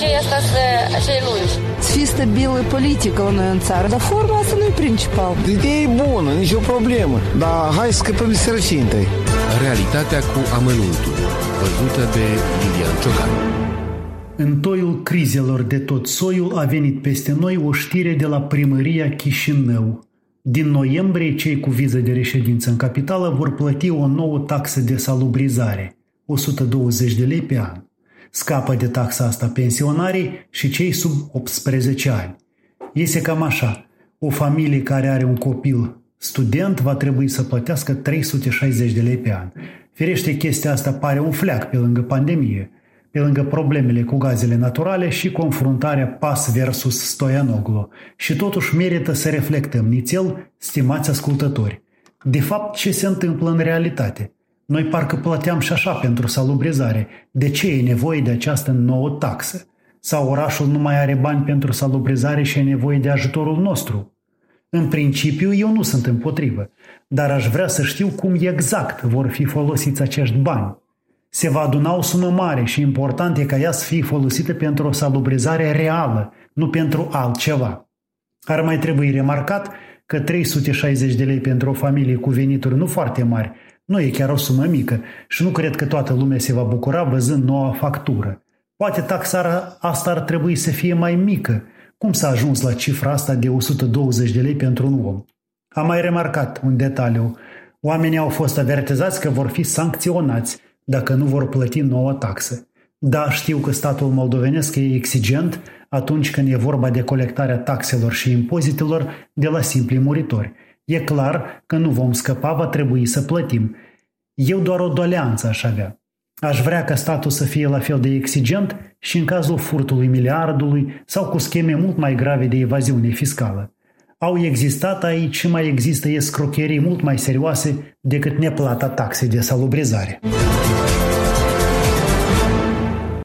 durează acei lungi. Să fie stabilă politică la noi în țară, dar forma asta nu e principal. Ideea e bună, nicio problemă, dar hai să scăpăm de sărăcie întâi. Realitatea cu amănuntul, văzută de Lilian Ciocan. În toiul crizelor de tot soiul a venit peste noi o știre de la primăria Chișinău. Din noiembrie, cei cu viză de reședință în capitală vor plăti o nouă taxă de salubrizare, 120 de lei pe an. Scapă de taxa asta pensionarii și cei sub 18 ani. Este cam așa. O familie care are un copil student va trebui să plătească 360 de lei pe an. Firește, chestia asta pare un fleac pe lângă pandemie – pe lângă problemele cu gazele naturale și confruntarea PAS versus Stoianoglu. Și totuși merită să reflectăm nițel, stimați ascultători. De fapt, ce se întâmplă în realitate? Noi parcă plăteam și așa pentru salubrizare. De ce e nevoie de această nouă taxă? Sau orașul nu mai are bani pentru salubrizare și e nevoie de ajutorul nostru? În principiu, eu nu sunt împotrivă, dar aș vrea să știu cum exact vor fi folosiți acești bani se va aduna o sumă mare și important e ca ea să fie folosită pentru o salubrizare reală, nu pentru altceva. Ar mai trebui remarcat că 360 de lei pentru o familie cu venituri nu foarte mari nu e chiar o sumă mică și nu cred că toată lumea se va bucura văzând noua factură. Poate taxa asta ar trebui să fie mai mică. Cum s-a ajuns la cifra asta de 120 de lei pentru un om? Am mai remarcat un detaliu. Oamenii au fost avertizați că vor fi sancționați – dacă nu vor plăti nouă taxă. Da, știu că statul moldovenesc e exigent atunci când e vorba de colectarea taxelor și impozitelor de la simpli muritori. E clar că nu vom scăpa, va trebui să plătim. Eu doar o doleanță aș avea. Aș vrea ca statul să fie la fel de exigent și în cazul furtului miliardului sau cu scheme mult mai grave de evaziune fiscală. Au existat aici și mai există escrocherii mult mai serioase decât neplata taxe de salubrizare.